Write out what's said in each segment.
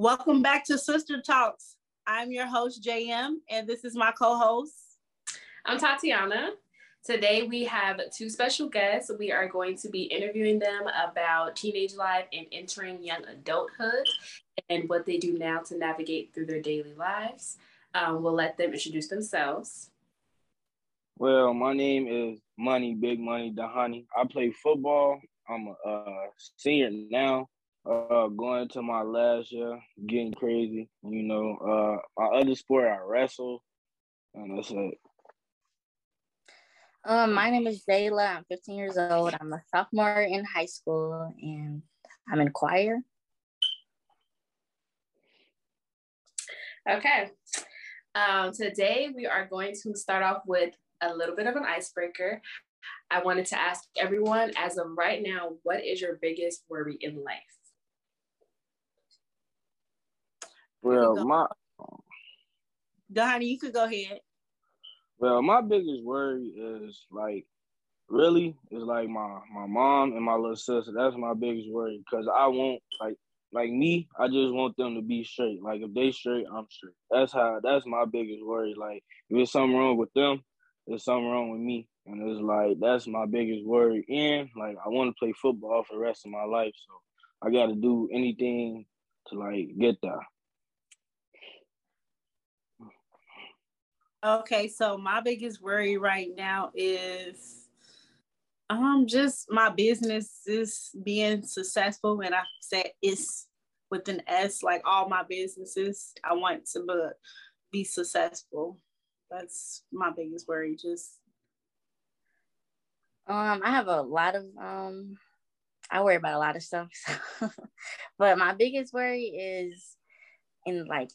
Welcome back to Sister Talks. I'm your host, JM, and this is my co host. I'm Tatiana. Today we have two special guests. We are going to be interviewing them about teenage life and entering young adulthood and what they do now to navigate through their daily lives. Um, we'll let them introduce themselves. Well, my name is Money, Big Money, the Honey. I play football. I'm a uh, senior now uh, going to my last year, getting crazy. You know, uh, my other sport, I wrestle, and that's it. Um, my name is Jayla. I'm 15 years old. I'm a sophomore in high school, and I'm in choir. Okay. Um, today we are going to start off with a little bit of an icebreaker. I wanted to ask everyone, as of right now, what is your biggest worry in life? Well, my Donnie, you could go ahead. Well, my biggest worry is like really is like my my mom and my little sister. That's my biggest worry because I won't like like me. I just want them to be straight. Like if they straight, I'm straight. That's how. That's my biggest worry. Like if there's something wrong with them, there's something wrong with me, and it's like that's my biggest worry. And like I want to play football for the rest of my life, so I got to do anything to like get there. Okay, so my biggest worry right now is um just my business is being successful and I said it's with an S like all my businesses. I want to be successful. That's my biggest worry just um I have a lot of um I worry about a lot of stuff. but my biggest worry is in like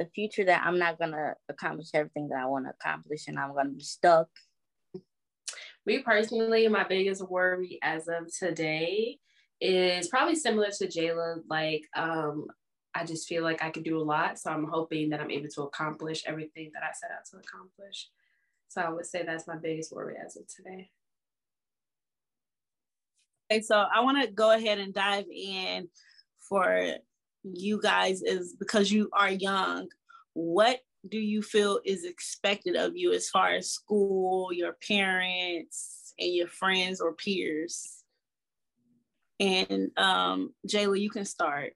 the future that I'm not gonna accomplish everything that I want to accomplish and I'm gonna be stuck. Me personally, my biggest worry as of today is probably similar to Jayla. Like, um, I just feel like I could do a lot. So I'm hoping that I'm able to accomplish everything that I set out to accomplish. So I would say that's my biggest worry as of today. Okay, so I want to go ahead and dive in for you guys is because you are young, what do you feel is expected of you as far as school, your parents, and your friends or peers? And um, Jayla, you can start.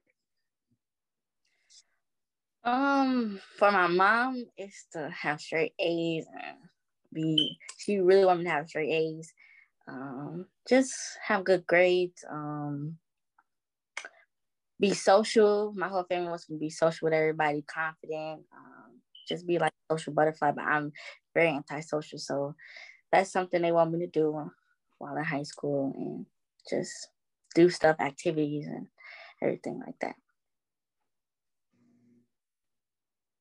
Um, for my mom, it's to have straight A's and be. She really wanted to have straight A's. Um, just have good grades. Um, be social. My whole family wants me to be social with everybody, confident, um, just be like social butterfly. But I'm very antisocial, so that's something they want me to do while in high school and just do stuff, activities, and everything like that.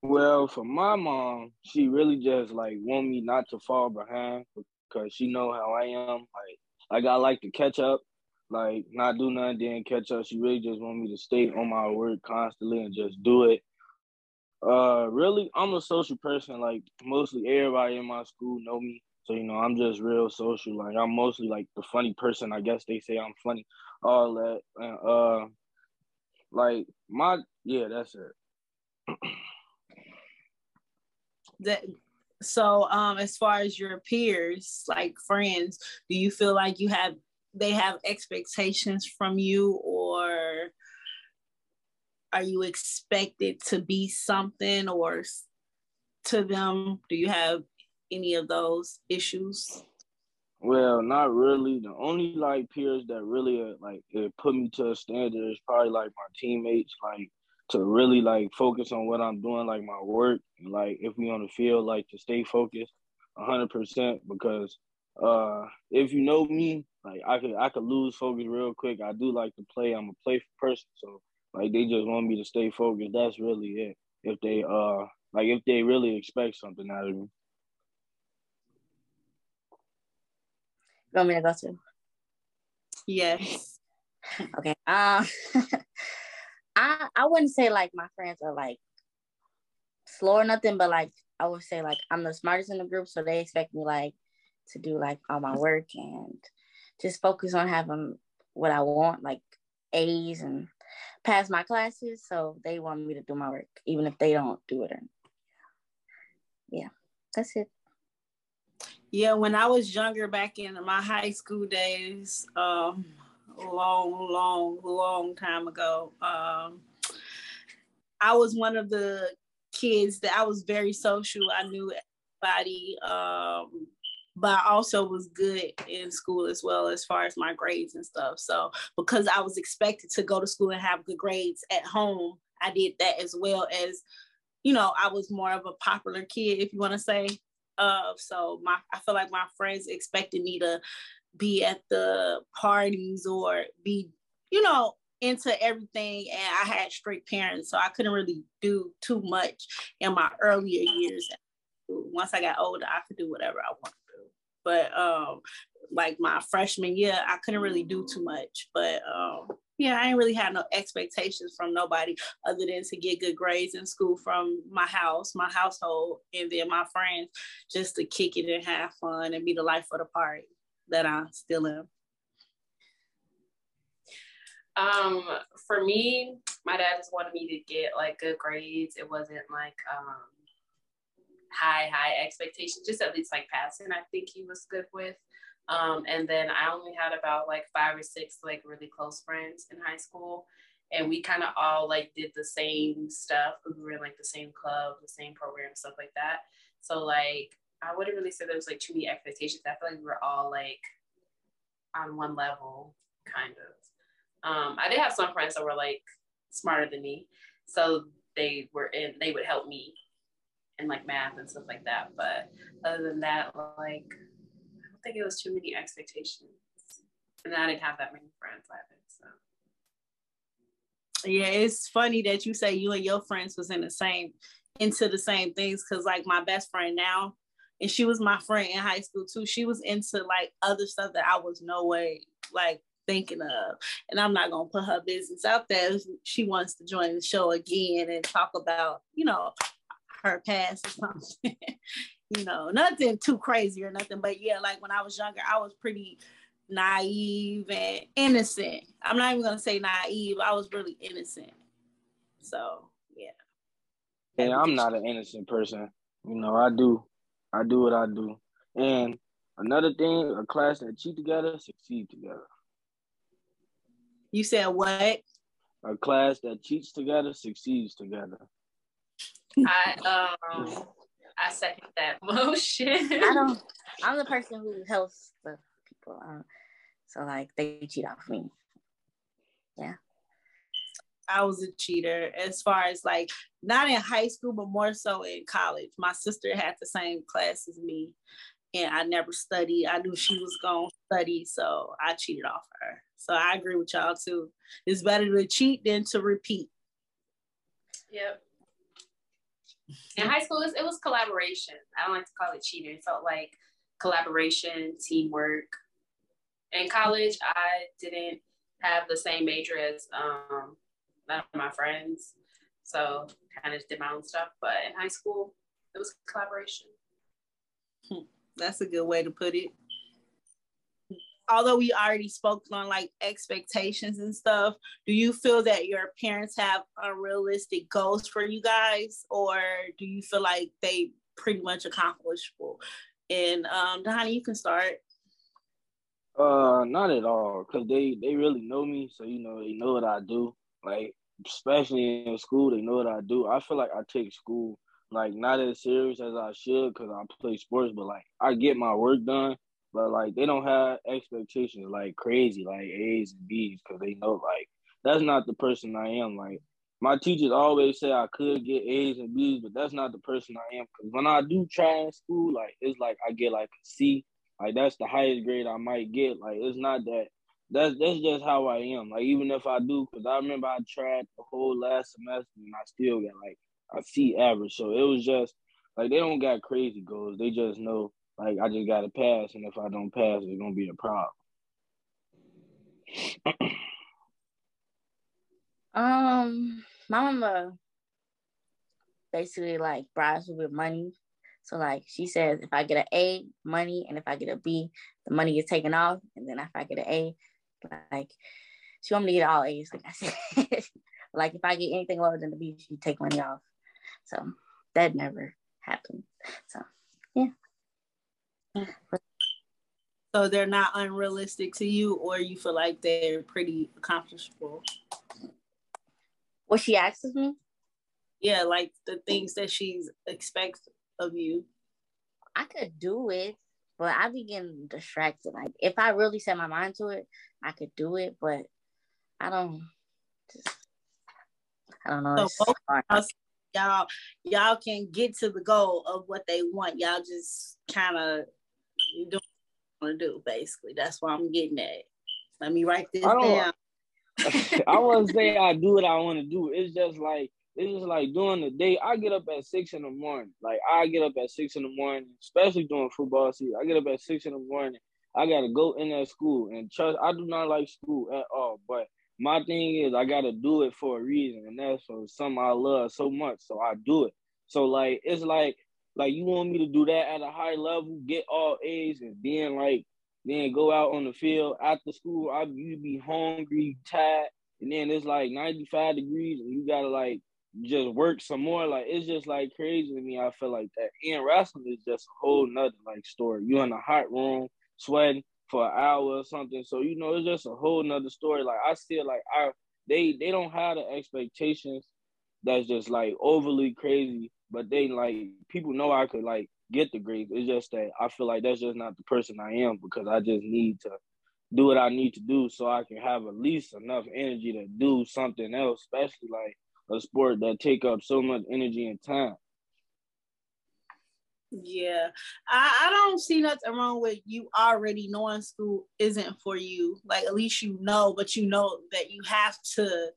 Well, for my mom, she really just like want me not to fall behind because she know how I am. Like, like I like to catch up like not do nothing, then catch up. She really just want me to stay on my work constantly and just do it. Uh, really, I'm a social person. Like mostly everybody in my school know me, so you know I'm just real social. Like I'm mostly like the funny person. I guess they say I'm funny. All that. And, uh, like my yeah, that's it. that so um as far as your peers like friends do you feel like you have they have expectations from you or are you expected to be something or to them? Do you have any of those issues? Well not really. The only like peers that really uh, like put me to a standard is probably like my teammates like to really like focus on what i'm doing like my work and like if we on the field like to stay focused 100% because uh if you know me like I could I could lose focus real quick. I do like to play. I'm a playful person, so like they just want me to stay focused. That's really it. If they uh like if they really expect something out of me. You want me to go to? Yes. okay. Um I I wouldn't say like my friends are like slow or nothing, but like I would say like I'm the smartest in the group, so they expect me like to do like all my work and just focus on having what I want, like A's and pass my classes, so they want me to do my work, even if they don't do it. Yeah, that's it. Yeah, when I was younger, back in my high school days, um, long, long, long time ago, um, I was one of the kids that I was very social. I knew everybody, um, but I also was good in school as well as far as my grades and stuff. So because I was expected to go to school and have good grades at home, I did that as well as, you know, I was more of a popular kid, if you want to say. Uh, so my I feel like my friends expected me to be at the parties or be, you know, into everything and I had strict parents, so I couldn't really do too much in my earlier years. Once I got older, I could do whatever I want to do. But um, like my freshman year, I couldn't really do too much. But um, yeah, I ain't really had no expectations from nobody other than to get good grades in school from my house, my household, and then my friends, just to kick it and have fun and be the life of the party that I still am. Um, for me, my dad just wanted me to get like good grades. It wasn't like um high, high expectations, just at least like passing, I think he was good with. Um, and then I only had about like five or six like really close friends in high school. And we kind of all like did the same stuff. We were in like the same club, the same program, stuff like that. So like I wouldn't really say there was like too many expectations. I feel like we were all like on one level, kind of. Um, I did have some friends that were like smarter than me, so they were in. They would help me in like math and stuff like that. But other than that, like I don't think it was too many expectations, and I didn't have that many friends either. So yeah, it's funny that you say you and your friends was in the same into the same things because like my best friend now and she was my friend in high school too she was into like other stuff that i was no way like thinking of. And I'm not gonna put her business out there. She wants to join the show again and talk about, you know, her past or something. you know, nothing too crazy or nothing. But yeah, like when I was younger, I was pretty naive and innocent. I'm not even gonna say naive. I was really innocent. So yeah. And I'm not an innocent person. You know, I do, I do what I do. And another thing, a class that cheat together succeed together. You said what? A class that cheats together succeeds together. I um I second that motion. I don't. I'm the person who helps the people. Um, so like they cheat off me. Yeah. I was a cheater as far as like not in high school, but more so in college. My sister had the same class as me, and I never studied. I knew she was gonna study, so I cheated off her. So I agree with y'all too. It's better to cheat than to repeat. Yep. In high school, it was collaboration. I don't like to call it cheating. It felt like collaboration, teamwork. In college, I didn't have the same major as um, none of my friends, so kind of did my own stuff. But in high school, it was collaboration. Hmm. That's a good way to put it although we already spoke on like expectations and stuff, do you feel that your parents have unrealistic goals for you guys, or do you feel like they pretty much accomplishable? And um, Donnie, you can start. Uh, not at all, cause they they really know me, so you know they know what I do. Like especially in school, they know what I do. I feel like I take school like not as serious as I should, cause I play sports, but like I get my work done but like they don't have expectations like crazy, like A's and B's, because they know like that's not the person I am. Like my teachers always say I could get A's and B's, but that's not the person I am. Because when I do try in school, like it's like I get like a C, like that's the highest grade I might get. Like it's not that. That's that's just how I am. Like even if I do, because I remember I tried the whole last semester and I still got like a C average. So it was just like they don't got crazy goals. They just know like I just gotta pass, and if I don't pass, it's gonna be a problem. um, my mama basically like bribes me with money. So like she says, if I get an A, money, and if I get a B, the money is taken off, and then if I get an A, like she want me to get all A's, like I said. Like if I get anything lower than the B, she take money off. So that never happened. So yeah. So they're not unrealistic to you, or you feel like they're pretty accomplishable. What she asks of me? Yeah, like the things that she expects of you. I could do it, but I be getting distracted. Like if I really set my mind to it, I could do it, but I don't. Just, I don't know. So y'all, y'all can get to the goal of what they want. Y'all just kind of you don't want to do. Basically, that's why I'm getting at. Let me write this I down. I wouldn't say I do what I want to do. It's just like it's just like during the day. I get up at six in the morning. Like I get up at six in the morning, especially during football season. I get up at six in the morning. I gotta go in that school and trust. I do not like school at all, but my thing is I gotta do it for a reason, and that's for something I love so much. So I do it. So like it's like like you want me to do that at a high level, get all A's, and then like then go out on the field after school. I you be hungry, tired, and then it's like ninety five degrees, and you gotta like just work some more. Like it's just like crazy to me. I feel like that. And wrestling is just a whole nother like story. You in a hot room, sweating for an hour or something. So you know, it's just a whole nother story. Like I still like I they they don't have the expectations that's just like overly crazy, but they like people know I could like get the grades. It's just that I feel like that's just not the person I am because I just need to do what I need to do so I can have at least enough energy to do something else, especially like a sport that take up so much energy and time. Yeah, I, I don't see nothing wrong with you already knowing school isn't for you. Like at least you know, but you know that you have to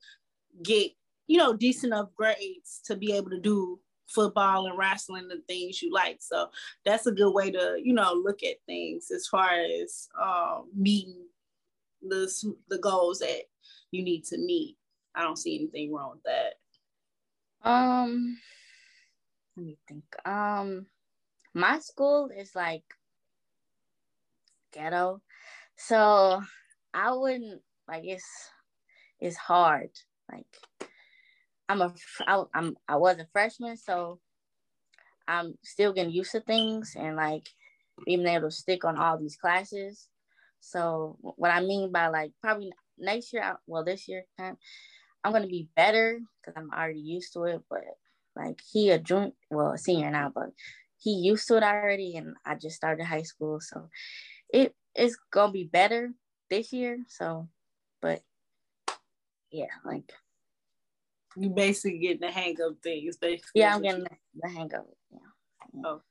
get you know decent enough grades to be able to do football and wrestling the things you like. So that's a good way to you know look at things as far as um, meeting the the goals that you need to meet. I don't see anything wrong with that. Um, let me think. Um, my school is like ghetto, so I wouldn't like it's it's hard. Like I'm a I, I'm I was a freshman, so I'm still getting used to things and like being able to stick on all these classes. So what I mean by like probably next year, well this year, I'm gonna be better because I'm already used to it. But like he a junior, well a senior now, but he used to it already, and I just started high school, so it's gonna be better this year. So, but yeah, like you basically getting the hang of things. Basically, yeah, I'm getting you... the hang of it. Yeah. Oh.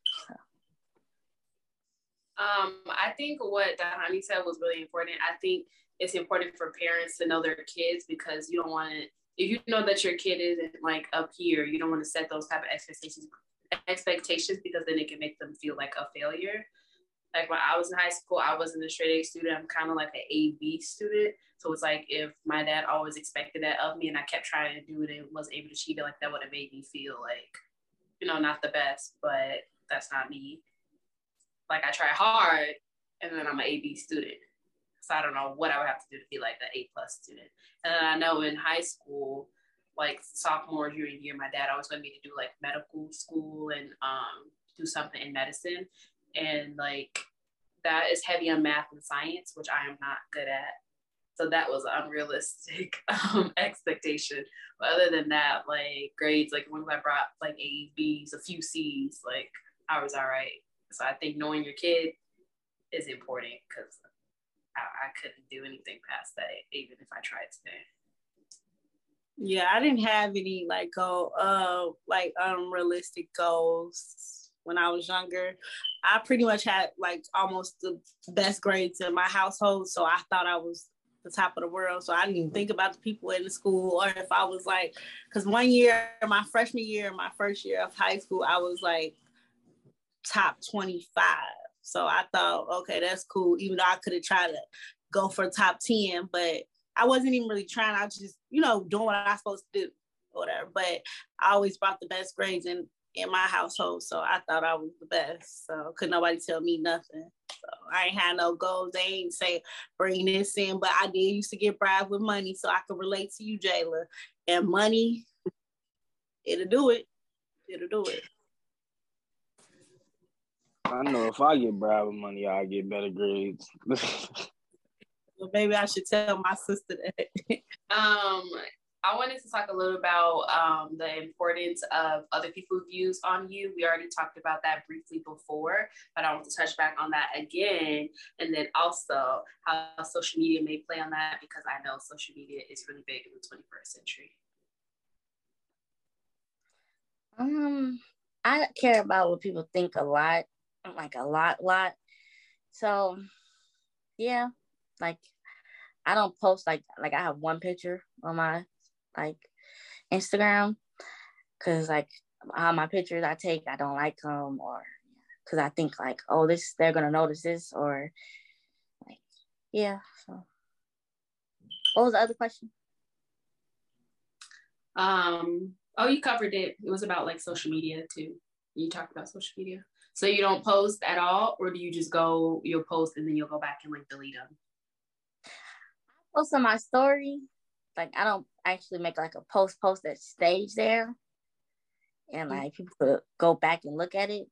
Um, I think what Dahani said was really important. I think it's important for parents to know their kids because you don't want to if you know that your kid isn't like up here, you don't want to set those type of expectations expectations because then it can make them feel like a failure. Like when I was in high school, I wasn't a straight A student. I'm kind of like an A B student. So it's like if my dad always expected that of me and I kept trying to do it and wasn't able to achieve it, like that would have made me feel like, you know, not the best, but that's not me. Like I try hard and then I'm an A B student. So I don't know what I would have to do to be like the A plus student. And I know in high school, like sophomore, junior year, my dad always wanted me to do like medical school and um, do something in medicine. And like that is heavy on math and science, which I am not good at. So that was an unrealistic um, expectation. But other than that, like grades, like once I brought like A's, B's, a few C's, like I was all right. So I think knowing your kid is important because I, I couldn't do anything past that, even if I tried today. Yeah, I didn't have any like go uh like unrealistic goals when I was younger. I pretty much had like almost the best grades in my household, so I thought I was the top of the world. So I didn't even think about the people in the school or if I was like, because one year, my freshman year, my first year of high school, I was like top 25. So I thought, okay, that's cool. Even though I could have tried to go for top 10, but I wasn't even really trying. I was just, you know, doing what I was supposed to do, whatever. But I always brought the best grades. And in my household. So I thought I was the best. So could nobody tell me nothing. So I ain't had no goals. They ain't say bring this in, but I did used to get bribed with money. So I could relate to you, Jayla. And money, it'll do it. It'll do it. I know if I get bribed with money, I get better grades. well, maybe I should tell my sister that. um, I wanted to talk a little about um, the importance of other people's views on you. We already talked about that briefly before, but I want to touch back on that again. And then also how social media may play on that because I know social media is really big in the 21st century. Um, I care about what people think a lot, like a lot, lot. So, yeah, like I don't post like like I have one picture on my like Instagram because like all my pictures I take, I don't like them or because I think like, oh, this they're gonna notice this or like, yeah. So, what was the other question? Um. Oh, you covered it. It was about like social media too. You talked about social media. So you don't post at all, or do you just go? You'll post and then you'll go back and like delete them. I post on my story. Like I don't actually make like a post post that stays there. And mm-hmm. like people could go back and look at it.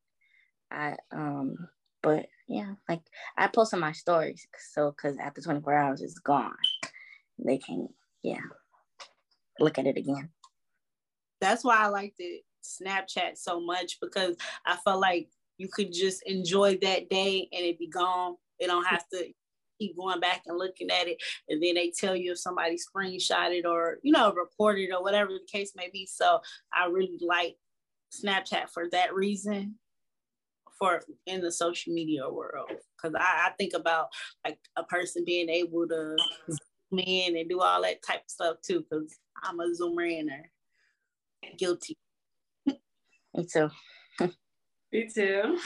I um but yeah like i post on my stories so because after 24 hours it's gone. They can yeah look at it again. That's why i like the snapchat so much because i felt like you could just enjoy that day and it be gone. It don't have to keep going back and looking at it and then they tell you if somebody screenshot it or you know recorded or whatever the case may be. So i really like snapchat for that reason for in the social media world. Because I, I, think about like a person being able to zoom in and do all that type of stuff too because i'm a zoomer inner guilty. Me too. Me too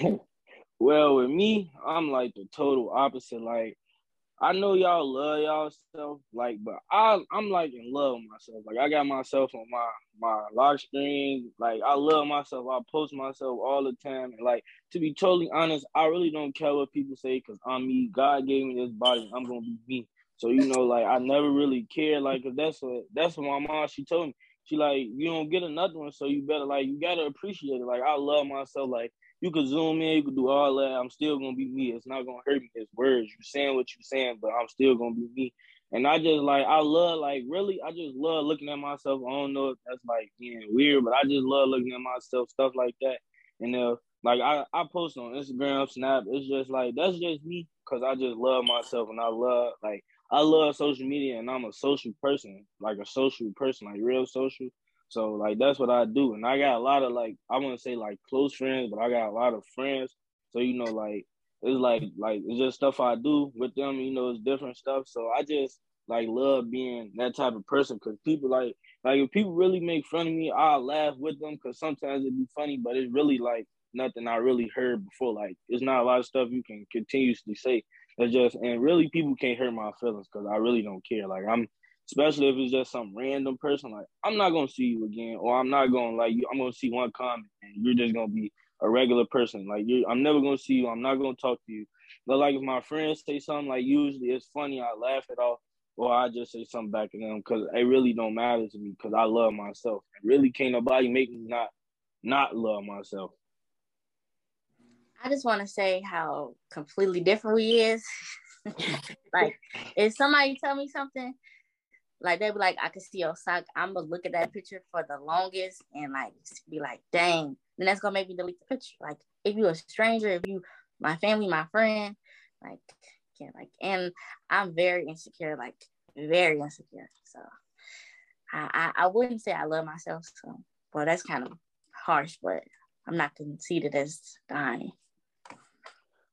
Well, with me, I'm like the total opposite. Like, I know y'all love y'all stuff, like, but I I'm like in love with myself. Like, I got myself on my my lock screen. Like, I love myself. I post myself all the time. And like, to be totally honest, I really don't care what people say because I'm me. God gave me this body. I'm gonna be me. So you know, like, I never really care. Like, that's what that's what my mom she told me. She like, you don't get another one, so you better like you gotta appreciate it. Like, I love myself. Like you could zoom in, you could do all that. I'm still gonna be me. It's not gonna hurt me. It's words. You saying what you saying, but I'm still gonna be me. And I just like I love like really I just love looking at myself. I don't know if that's like being weird, but I just love looking at myself, stuff like that. And uh like I, I post on Instagram, Snap, it's just like that's just me because I just love myself and I love like I love social media and I'm a social person, like a social person, like real social. So like that's what I do, and I got a lot of like I want to say like close friends, but I got a lot of friends. So you know like it's like like it's just stuff I do with them. You know it's different stuff. So I just like love being that type of person because people like like if people really make fun of me, I'll laugh with them because sometimes it'd be funny, but it's really like nothing I really heard before. Like it's not a lot of stuff you can continuously say. It's just and really people can't hurt my feelings because I really don't care. Like I'm especially if it's just some random person. Like I'm not gonna see you again, or I'm not gonna like you. I'm gonna see one comment, and you're just gonna be a regular person. Like you, I'm never gonna see you. I'm not gonna talk to you. But like if my friends say something, like usually it's funny, I laugh it off, or I just say something back to them because it really don't matter to me because I love myself. And really, can't nobody make me not not love myself. I just want to say how completely different we is. like if somebody tell me something like they be like, I can see your sock. I'm gonna look at that picture for the longest and like be like, dang. Then that's gonna make me delete the picture. Like if you a stranger, if you my family, my friend, like yeah, like and I'm very insecure, like very insecure. So I, I, I wouldn't say I love myself. So well that's kind of harsh, but I'm not conceited as dying.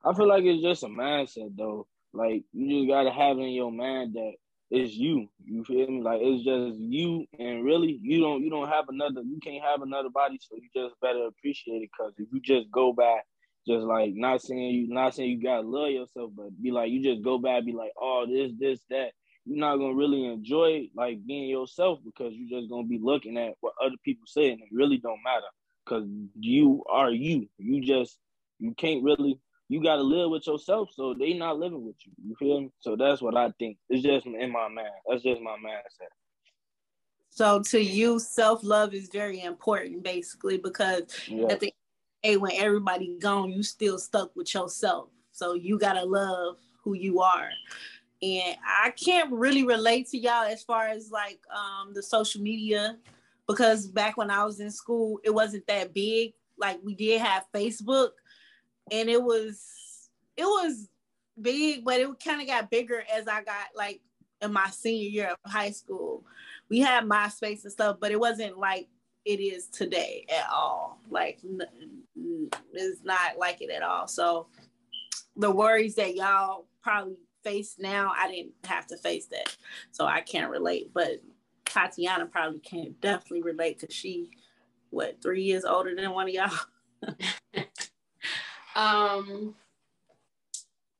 I feel like it's just a mindset though. Like you just gotta have in your mind that it's you. You feel me? Like it's just you, and really, you don't you don't have another. You can't have another body, so you just better appreciate it. Cause if you just go back, just like not saying you, not saying you gotta love yourself, but be like you just go back, be like, oh, this, this, that. You're not gonna really enjoy like being yourself because you're just gonna be looking at what other people say, and it really don't matter. because you are you. You just you can't really you gotta live with yourself, so they not living with you. You feel me? So that's what I think. It's just in my mind. That's just my mindset. So to you, self love is very important, basically, because yeah. at the end, when everybody gone, you still stuck with yourself. So you gotta love who you are. And I can't really relate to y'all as far as like um, the social media, because back when I was in school, it wasn't that big. Like we did have Facebook, and it was it was big, but it kind of got bigger as I got like in my senior year of high school. We had MySpace and stuff, but it wasn't like it is today at all. Like it's not like it at all. So the worries that y'all probably face now, I didn't have to face that, so I can't relate. But Tatiana probably can definitely relate because she, what, three years older than one of y'all. um,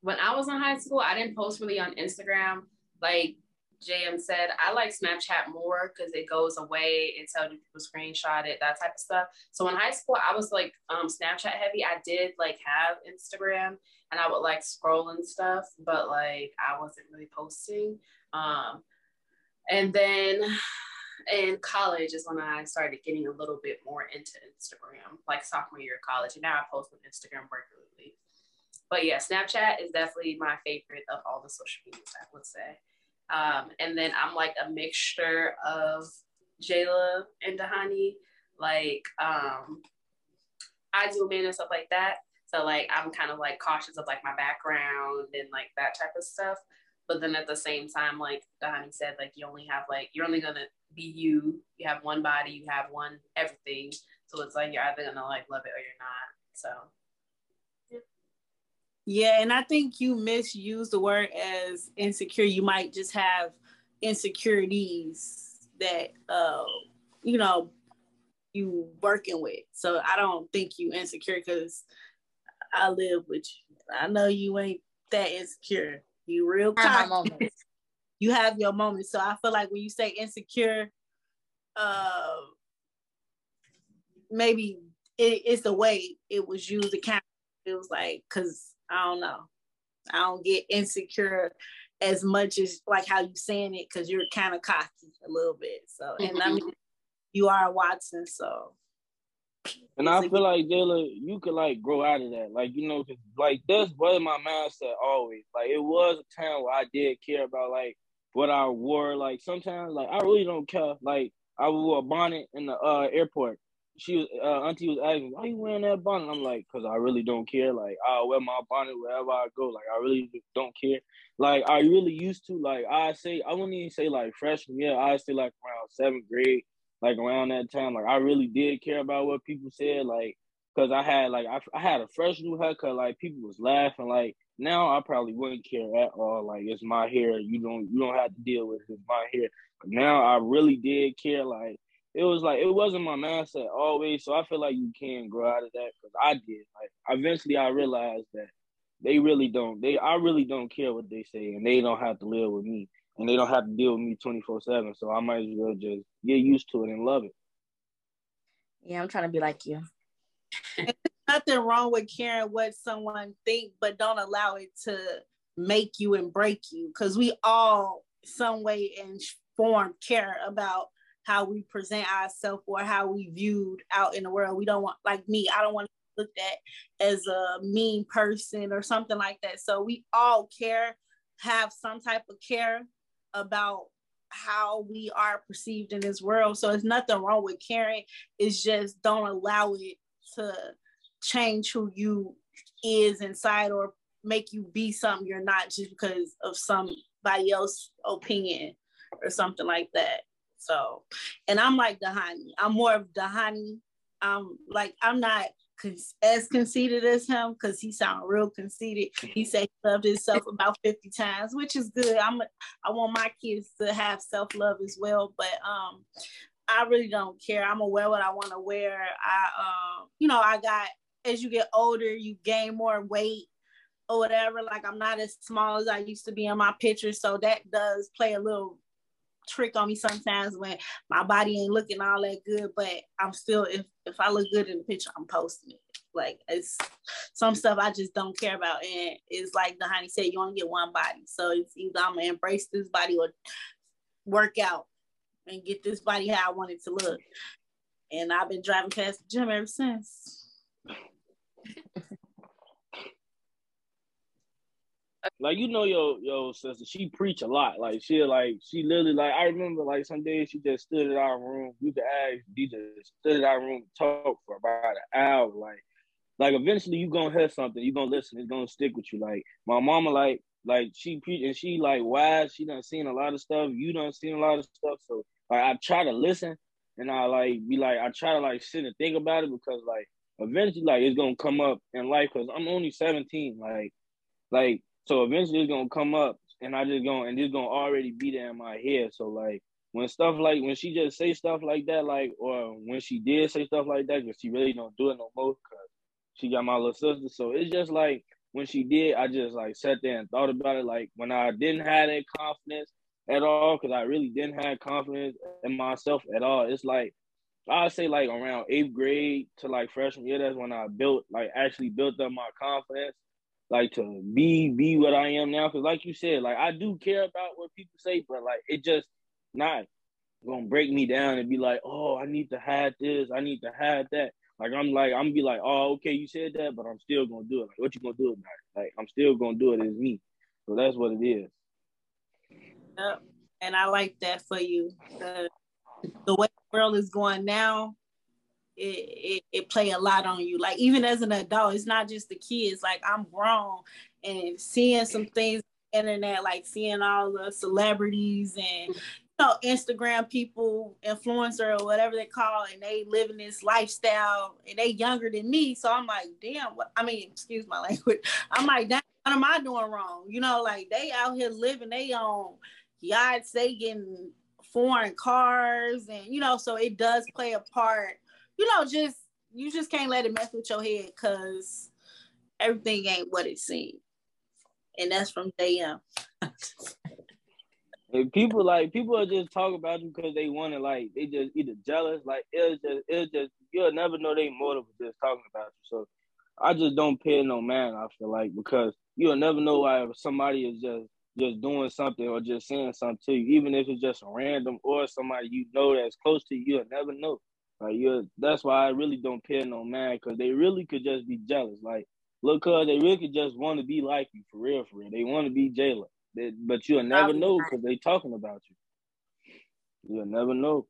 when I was in high school, I didn't post really on Instagram. Like JM said, I like Snapchat more because it goes away. It tells you people screenshot it, that type of stuff. So in high school, I was like um, Snapchat heavy. I did like have Instagram and I would like scroll and stuff, but like I wasn't really posting. Um, and then in college is when I started getting a little bit more into Instagram, like sophomore year of college. And now I post on Instagram regularly. But yeah, Snapchat is definitely my favorite of all the social medias, I would say. Um, and then I'm like a mixture of Jayla and Dahani. Like, um, I do men and stuff like that. So like I'm kind of like cautious of like my background and like that type of stuff. But then at the same time, like Dahani said, like you only have like you're only gonna be you. You have one body, you have one everything. So it's like you're either gonna like love it or you're not. So yeah, and I think you misuse the word as insecure. You might just have insecurities that uh you know you working with. So I don't think you insecure because I live with you. I know you ain't that insecure. You real cocky. You have your moments. So I feel like when you say insecure, uh maybe it, it's the way it was used. It kind of, it was like because I don't know. I don't get insecure as much as like how you saying it because you're kind of cocky a little bit. So and mm-hmm. I mean you are Watson, so and I feel like Jayla, you could like grow out of that. Like, you know, cause like that's was my mindset always. Like it was a time where I did care about like what I wore. Like sometimes like I really don't care. Like I wore a bonnet in the uh, airport she was uh, auntie was asking, why you wearing that bonnet? I'm like, cause I really don't care. Like I'll wear my bonnet wherever I go. Like I really don't care. Like I really used to. Like I say, I wouldn't even say like freshman year. I say like around seventh grade, like around that time. Like I really did care about what people said. Like cause I had like I, I had a fresh new haircut. Like people was laughing. Like now I probably wouldn't care at all. Like it's my hair. You don't you don't have to deal with it. It's my hair. But now I really did care. Like it was like it wasn't my mindset always. So I feel like you can grow out of that because I did. Like eventually, I realized that they really don't. They I really don't care what they say, and they don't have to live with me, and they don't have to deal with me twenty four seven. So I might as well just get used to it and love it. Yeah, I'm trying to be like you. nothing wrong with caring what someone think, but don't allow it to make you and break you. Because we all, some way and form, care about how we present ourselves or how we viewed out in the world. We don't want like me, I don't want to be looked at as a mean person or something like that. So we all care, have some type of care about how we are perceived in this world. So it's nothing wrong with caring. It's just don't allow it to change who you is inside or make you be something you're not just because of somebody else's opinion or something like that. So, and I'm like Dahani. I'm more of Dahani. I'm like I'm not as conceited as him because he sound real conceited. He said he loved himself about 50 times, which is good. I'm I want my kids to have self-love as well, but um I really don't care. I'm gonna wear what I want to wear. I um you know, I got as you get older, you gain more weight or whatever. Like I'm not as small as I used to be in my pictures, so that does play a little trick on me sometimes when my body ain't looking all that good, but I'm still if if I look good in the picture, I'm posting it. Like it's some stuff I just don't care about. And it's like Dahani said, you only get one body. So it's either I'm gonna embrace this body or work out and get this body how I want it to look. And I've been driving past the gym ever since. Like you know your your sister, she preach a lot. Like she like she literally like I remember like some days she just stood in our room. We could ask DJ stood in our room talk for about an hour. Like like eventually you gonna hear something, you gonna listen, it's gonna stick with you. Like my mama like like she preach and she like wise, she done seen a lot of stuff, you done seen a lot of stuff. So like I try to listen and I like be like I try to like sit and think about it because like eventually like it's gonna come up in life because I'm only 17. Like like so eventually it's gonna come up and I just gonna and it's gonna already be there in my head. So like when stuff like when she just say stuff like that, like or when she did say stuff like that, because she really don't do it no more because she got my little sister. So it's just like when she did, I just like sat there and thought about it. Like when I didn't have that confidence at all, because I really didn't have confidence in myself at all. It's like I'd say like around eighth grade to like freshman year, that's when I built like actually built up my confidence like to be be what I am now. Cause like you said, like I do care about what people say, but like it just not gonna break me down and be like, oh, I need to have this, I need to have that. Like I'm like I'm be like, oh, okay, you said that, but I'm still gonna do it. Like, what you gonna do about it? Like I'm still gonna do it as me. So that's what it is. Yep. And I like that for you. The way the world is going now, it, it, it play a lot on you. Like even as an adult, it's not just the kids. Like I'm grown and seeing some things internet, like seeing all the celebrities and you know Instagram people, influencer or whatever they call, and they living this lifestyle and they younger than me. So I'm like, damn, what I mean, excuse my language. I'm like, damn, what am I doing wrong? You know, like they out here living they own yachts, they getting foreign cars, and you know, so it does play a part you know, just you just can't let it mess with your head because everything ain't what it seems. And that's from JM. and people like people are just talking about you because they want to like they just either jealous like it's just it's just you'll never know they motive for just talking about you. So I just don't pay no man. I feel like because you'll never know why somebody is just just doing something or just saying something to you, even if it's just random or somebody you know that's close to you. You'll never know. Like you that's why I really don't care no man, because they really could just be jealous. Like, look, cuz they really could just want to be like you for real, for real. They want to be Jayla, but you'll never know because they talking about you. You'll never know.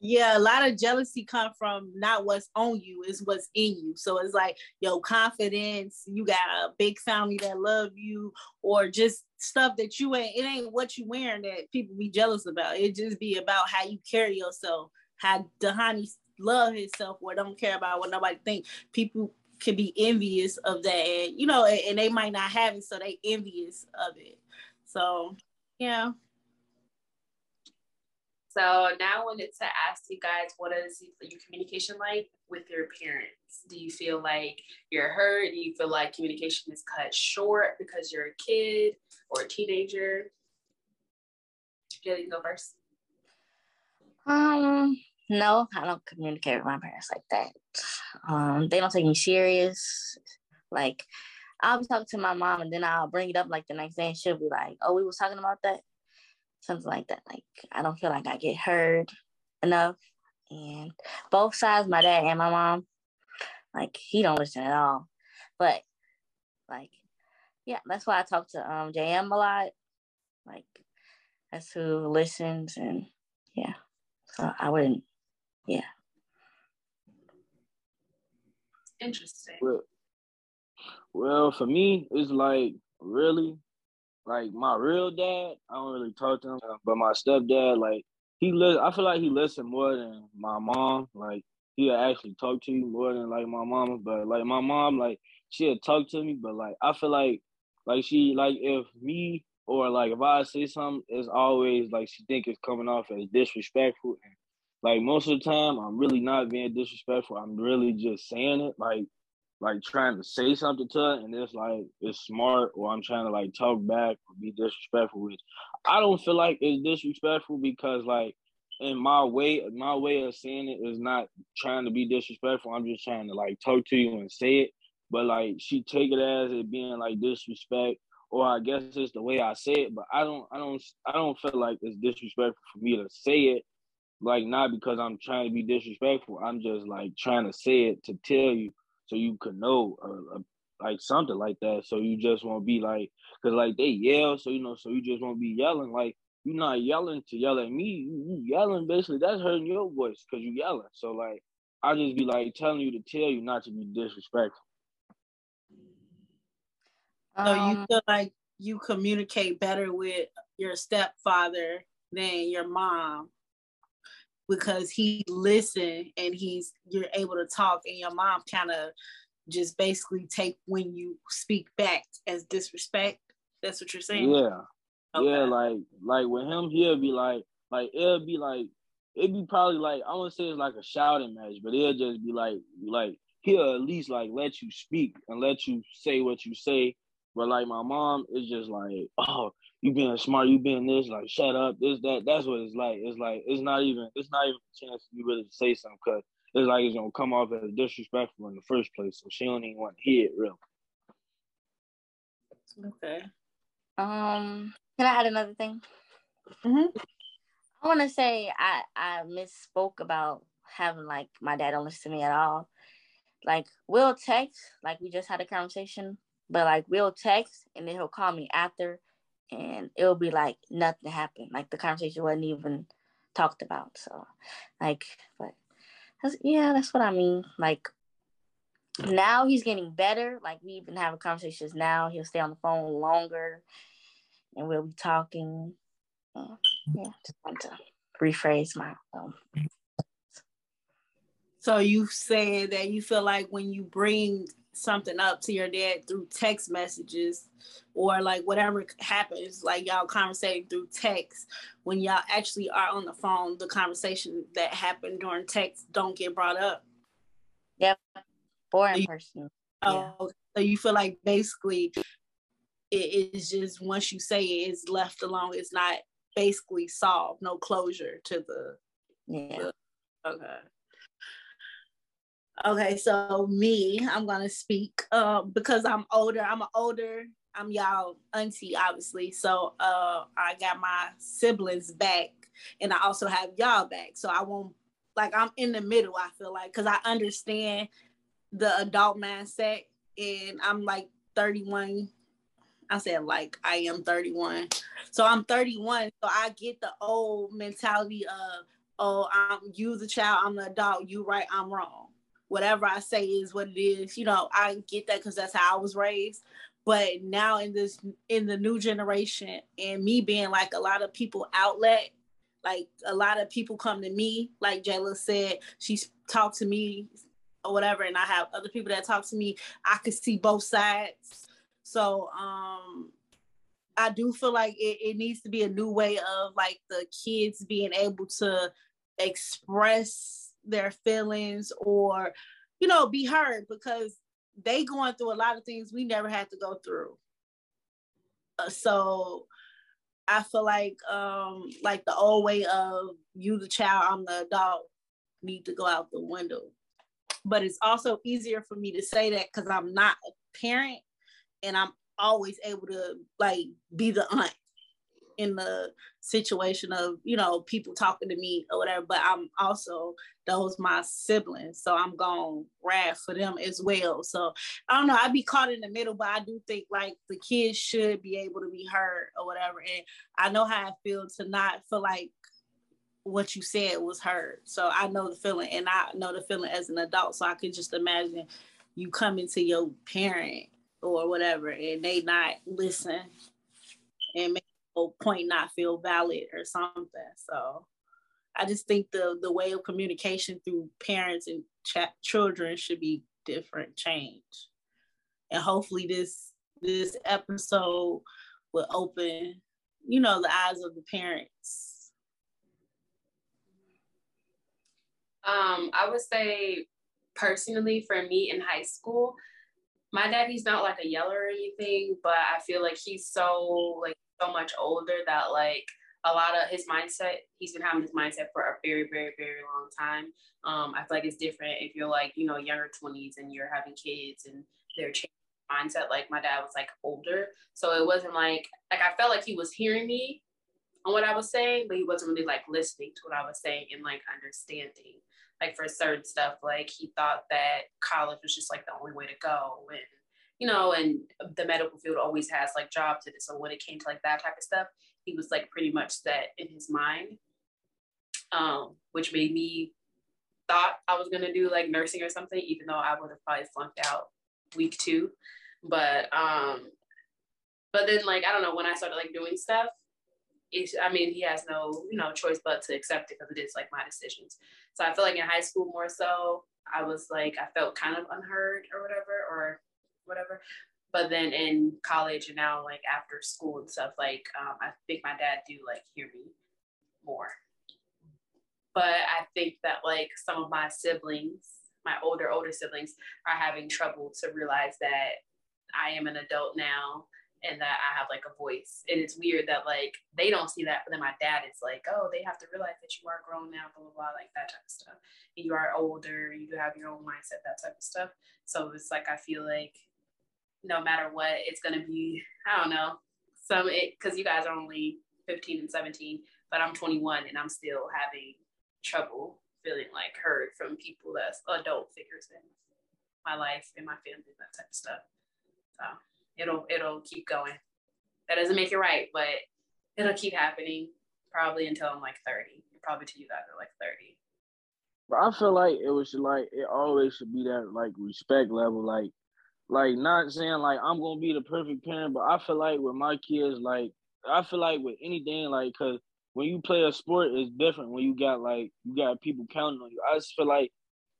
Yeah, a lot of jealousy come from not what's on you, is what's in you. So it's like your confidence, you got a big family that love you, or just stuff that you ain't. It ain't what you wearing that people be jealous about. It just be about how you carry yourself how Dhani love himself or don't care about what nobody think. People can be envious of that, and, you know, and, and they might not have it, so they envious of it. So, yeah. So now I wanted to ask you guys, what is your communication like with your parents? Do you feel like you're hurt? Do you feel like communication is cut short because you're a kid or a teenager? Jayla, you go first. Um, no, I don't communicate with my parents like that. Um, they don't take me serious. Like I'll be talking to my mom and then I'll bring it up like the next day and she'll be like, Oh, we was talking about that. Something like that. Like I don't feel like I get heard enough. And both sides, my dad and my mom, like he don't listen at all. But like, yeah, that's why I talk to um JM a lot. Like that's who listens and yeah. So I wouldn't, yeah. Interesting. Well, well, for me, it's like really, like my real dad. I don't really talk to him, uh, but my stepdad, like he li- I feel like he listens more than my mom. Like he'll actually talk to you more than like my mama. But like my mom, like she'll talk to me, but like I feel like like she like if me or like if I say something, it's always like she think it's coming off as disrespectful. And like most of the time, I'm really not being disrespectful. I'm really just saying it. Like like trying to say something to her and it's like it's smart or I'm trying to like talk back or be disrespectful, which I don't feel like it's disrespectful because like in my way, my way of saying it is not trying to be disrespectful. I'm just trying to like talk to you and say it. But like she take it as it being like disrespect, or I guess it's the way I say it. But I don't, I don't, I don't feel like it's disrespectful for me to say it. Like not because I'm trying to be disrespectful. I'm just like trying to say it to tell you so you could know, uh, uh, like something like that. So you just won't be like, cause like they yell, so you know, so you just won't be yelling. Like you're not yelling to yell at me. You, yelling basically. That's hurting your voice because you yelling. So like, I just be like telling you to tell you not to be disrespectful. So you um, feel like you communicate better with your stepfather than your mom because he listened and he's you're able to talk and your mom kind of just basically take when you speak back as disrespect. That's what you're saying. Yeah, okay. yeah. Like like with him, he'll be like like it'll be like it'd be probably like I won't say it's like a shouting match, but it'll just be like like he'll at least like let you speak and let you say what you say. But like my mom is just like, oh, you being smart, you being this, like shut up, this, that. That's what it's like. It's like it's not even it's not even a chance for you really to say something because it's like it's gonna come off as disrespectful in the first place. So she don't even want to hear it real. Okay. Um, can I add another thing? Mm-hmm. I want to say I I misspoke about having like my dad don't listen to me at all. Like we'll text, like we just had a conversation, but like we'll text and then he'll call me after and it'll be like nothing happened. Like the conversation wasn't even talked about. So, like, but that's, yeah, that's what I mean. Like now he's getting better. Like we even having conversations now. He'll stay on the phone longer, and we'll be talking. Yeah, just want to rephrase my. Um, so you saying that you feel like when you bring something up to your dad through text messages or like whatever happens, like y'all conversating through text, when y'all actually are on the phone, the conversation that happened during text don't get brought up. Yep. Or in person. Oh, yeah. so you feel like basically it is just once you say it, it's left alone. It's not basically solved, no closure to the. Yeah. The, okay. Okay, so me, I'm gonna speak uh, because I'm older. I'm an older. I'm y'all auntie, obviously. So uh, I got my siblings back, and I also have y'all back. So I won't like I'm in the middle. I feel like because I understand the adult mindset, and I'm like 31. I said like I am 31, so I'm 31. So I get the old mentality of oh, I'm you the child, I'm the adult. You right, I'm wrong whatever I say is what it is. You know, I get that because that's how I was raised. But now in this in the new generation and me being like a lot of people outlet, like a lot of people come to me, like Jayla said, she's talked to me or whatever, and I have other people that talk to me. I could see both sides. So um I do feel like it, it needs to be a new way of like the kids being able to express their feelings or you know be heard because they going through a lot of things we never had to go through. Uh, so i feel like um like the old way of you the child i'm the adult need to go out the window. But it's also easier for me to say that because i'm not a parent and i'm always able to like be the aunt in the situation of you know people talking to me or whatever but i'm also those my siblings so i'm going rad for them as well. So i don't know i'd be caught in the middle but i do think like the kids should be able to be heard or whatever and i know how i feel to not feel like what you said was heard. So i know the feeling and i know the feeling as an adult so i could just imagine you coming to your parent or whatever and they not listen and point not feel valid or something. So I just think the the way of communication through parents and ch- children should be different, change, and hopefully this this episode will open, you know, the eyes of the parents. Um, I would say personally for me in high school, my dad he's not like a yeller or anything, but I feel like he's so like so much older that like a lot of his mindset, he's been having this mindset for a very, very, very long time. Um, I feel like it's different if you're like, you know, younger 20s and you're having kids and they're changing mindset. Like my dad was like older. So it wasn't like, like I felt like he was hearing me on what I was saying, but he wasn't really like listening to what I was saying and like understanding. Like for certain stuff, like he thought that college was just like the only way to go. And you know, and the medical field always has like jobs it. So when it came to like that type of stuff, he was like pretty much set in his mind, um, which made me thought I was gonna do like nursing or something, even though I would have probably flunked out week two. But um, but then like I don't know when I started like doing stuff. I mean, he has no, you know, choice but to accept it because it is like my decisions. So I feel like in high school more so, I was like, I felt kind of unheard or whatever, or whatever. But then in college and now like after school and stuff, like um, I think my dad do like hear me more. But I think that like some of my siblings, my older older siblings, are having trouble to realize that I am an adult now and that I have like a voice. And it's weird that like they don't see that, but then my dad is like, oh, they have to realize that you are grown now, blah blah blah, like that type of stuff. And you are older, you have your own mindset, that type of stuff. So it's like I feel like no matter what, it's gonna be, I don't know, some because you guys are only 15 and 17, but I'm 21 and I'm still having trouble feeling like heard from people that's adult figures in my life and my family, that type of stuff. So it'll it'll keep going. That doesn't make it right, but it'll keep happening probably until I'm like 30. Probably till you guys are like 30. But I feel like it was like it always should be that like respect level. Like like not saying like I'm gonna be the perfect parent, but I feel like with my kids, like I feel like with anything, like because when you play a sport, it's different. When you got like you got people counting on you, I just feel like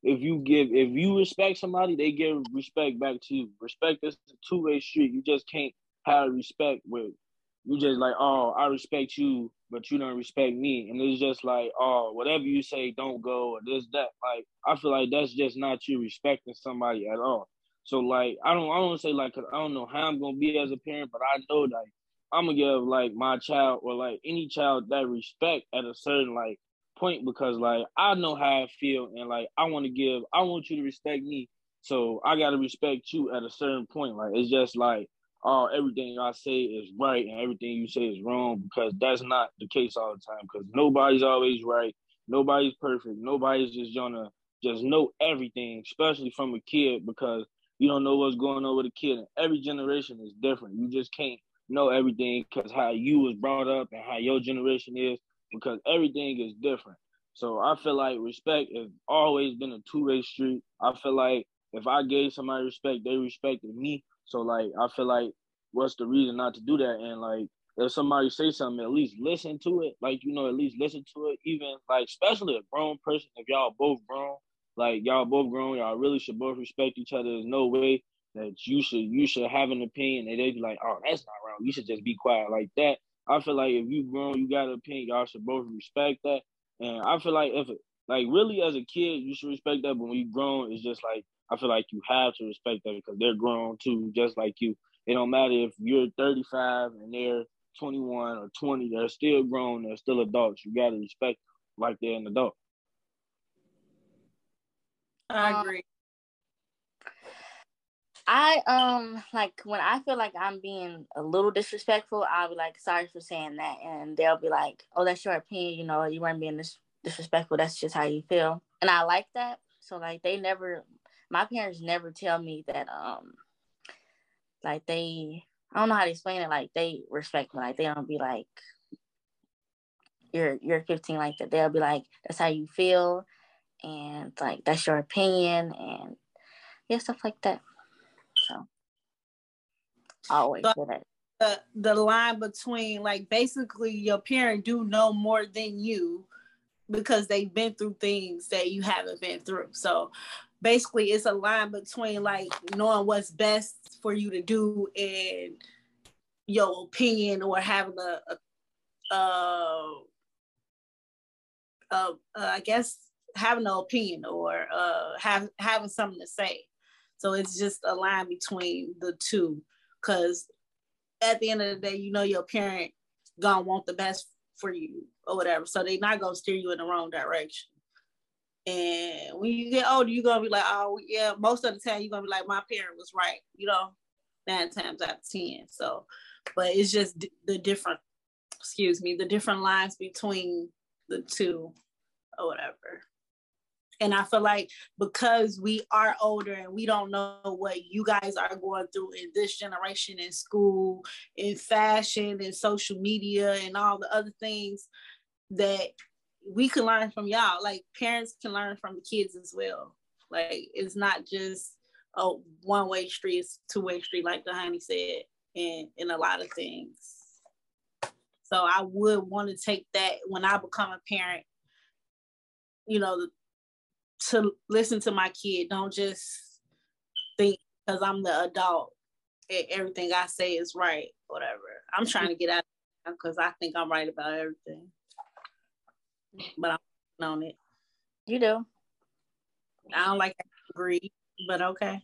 if you give if you respect somebody, they give respect back to you. Respect is a two way street. You just can't have respect with you just like oh I respect you, but you don't respect me, and it's just like oh whatever you say don't go or this that. Like I feel like that's just not you respecting somebody at all. So like I don't I don't say like cause I don't know how I'm gonna be as a parent, but I know like I'm gonna give like my child or like any child that respect at a certain like point because like I know how I feel and like I want to give I want you to respect me, so I gotta respect you at a certain point. Like it's just like oh everything I say is right and everything you say is wrong because that's not the case all the time because nobody's always right, nobody's perfect, nobody's just gonna just know everything, especially from a kid because you don't know what's going on with a kid. And every generation is different. You just can't know everything because how you was brought up and how your generation is because everything is different. So I feel like respect has always been a two-way street. I feel like if I gave somebody respect, they respected me. So like I feel like what's the reason not to do that? And like if somebody say something, at least listen to it. Like, you know, at least listen to it. Even like especially a grown person, if y'all both grown, like y'all both grown, y'all really should both respect each other. There's no way that you should you should have an opinion and they'd be like, oh, that's not wrong. You should just be quiet like that. I feel like if you grown, you got an opinion, y'all should both respect that. And I feel like if like really as a kid, you should respect that. But when you grown, it's just like I feel like you have to respect that because they're grown too, just like you. It don't matter if you're 35 and they're 21 or 20, they're still grown, they're still adults. You gotta respect like they're an adult. I um, agree. I um like when I feel like I'm being a little disrespectful, I'll be like, sorry for saying that, and they'll be like, oh, that's your opinion, you know, you weren't being dis- disrespectful. That's just how you feel, and I like that. So like they never, my parents never tell me that um, like they, I don't know how to explain it. Like they respect me. Like they don't be like, you're you're 15 like that. They'll be like, that's how you feel and like that's your opinion and yeah stuff like that. So always but the, the line between like basically your parent do know more than you because they've been through things that you haven't been through. So basically it's a line between like knowing what's best for you to do and your opinion or having a, a, a I guess having an opinion or uh have having something to say. So it's just a line between the two. Cause at the end of the day, you know your parent gonna want the best for you or whatever. So they're not gonna steer you in the wrong direction. And when you get older, you're gonna be like, oh yeah, most of the time you're gonna be like, my parent was right, you know, nine times out of ten. So, but it's just d- the different, excuse me, the different lines between the two or whatever. And I feel like because we are older and we don't know what you guys are going through in this generation in school, in fashion, in social media, and all the other things that we can learn from y'all. Like parents can learn from the kids as well. Like it's not just a one way street, it's two way street, like Dahani said, and in a lot of things. So I would want to take that when I become a parent, you know, to listen to my kid. Don't just think because I'm the adult, everything I say is right, whatever. I'm trying to get out because I think I'm right about everything but I'm on it. You do. I don't like agree, but okay.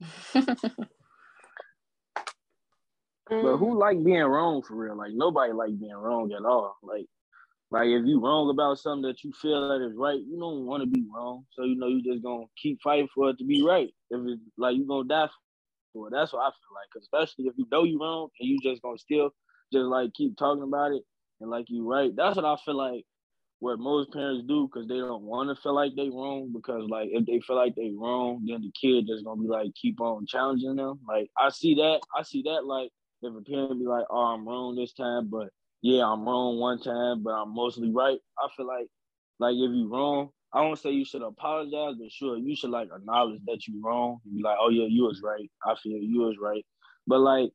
but who mm. like being wrong for real? Like nobody like being wrong at all. Like like if you wrong about something that you feel that is right, you don't want to be wrong. So you know you just gonna keep fighting for it to be right. If it's like you gonna die for it. That's what I feel like. Cause especially if you know you wrong and you just gonna still just like keep talking about it and like you right. That's what I feel like what most parents do because they don't want to feel like they wrong because like if they feel like they wrong then the kid just gonna be like keep on challenging them like i see that i see that like if a parent be like oh i'm wrong this time but yeah i'm wrong one time but i'm mostly right i feel like like if you wrong i don't say you should apologize but sure you should like acknowledge that you wrong and be like oh yeah you was right i feel you was right but like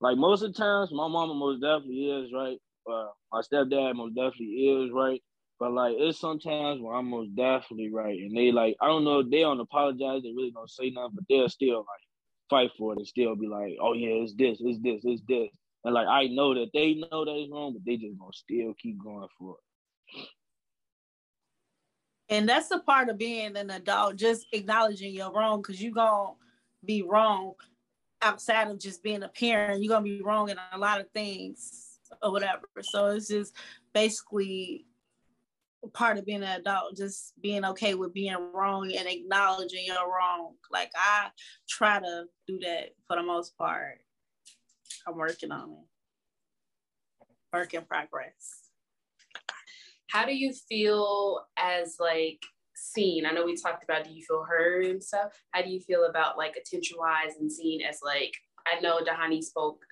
like most of the times my mama most definitely is right uh, my stepdad most definitely is right. But like it's sometimes where I'm most definitely right. And they like I don't know, they don't apologize, they really don't say nothing, but they'll still like fight for it and still be like, Oh yeah, it's this, it's this, it's this. And like I know that they know that it's wrong, but they just gonna still keep going for it. And that's the part of being an adult, just acknowledging you're wrong, because you're gonna be wrong outside of just being a parent. You're gonna be wrong in a lot of things or whatever. So it's just basically part of being an adult, just being okay with being wrong and acknowledging you're wrong. Like I try to do that for the most part. I'm working on it. Work in progress. How do you feel as like seen? I know we talked about do you feel heard and stuff. How do you feel about like attention wise and seen as like I know Dahani spoke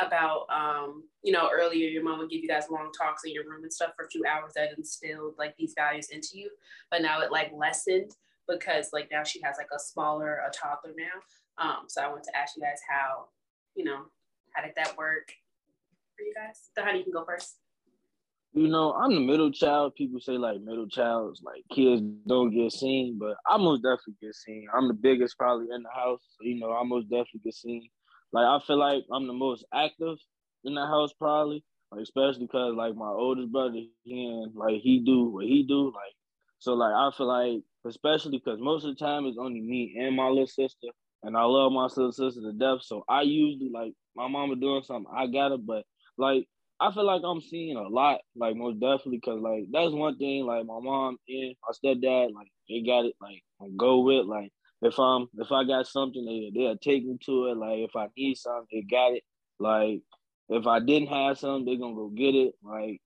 about um, you know earlier your mom would give you guys long talks in your room and stuff for a few hours that instilled like these values into you but now it like lessened because like now she has like a smaller a toddler now um, so i want to ask you guys how you know how did that work for you guys so how do you can go first you know, I'm the middle child. People say like middle childs, like kids don't get seen, but I most definitely get seen. I'm the biggest probably in the house, so you know, I most definitely get seen. Like I feel like I'm the most active in the house probably, like especially because like my oldest brother, he and like he do what he do, like so like I feel like especially because most of the time it's only me and my little sister, and I love my little sister to death. So I usually like my mama doing something, I got it, but like I feel like I'm seeing a lot, like most definitely, because like that's one thing. Like my mom and my stepdad, like they got it, like go with like if I'm if I got something, they they'll take me to it. Like if I need something, they got it. Like if I didn't have something, they gonna go get it. Like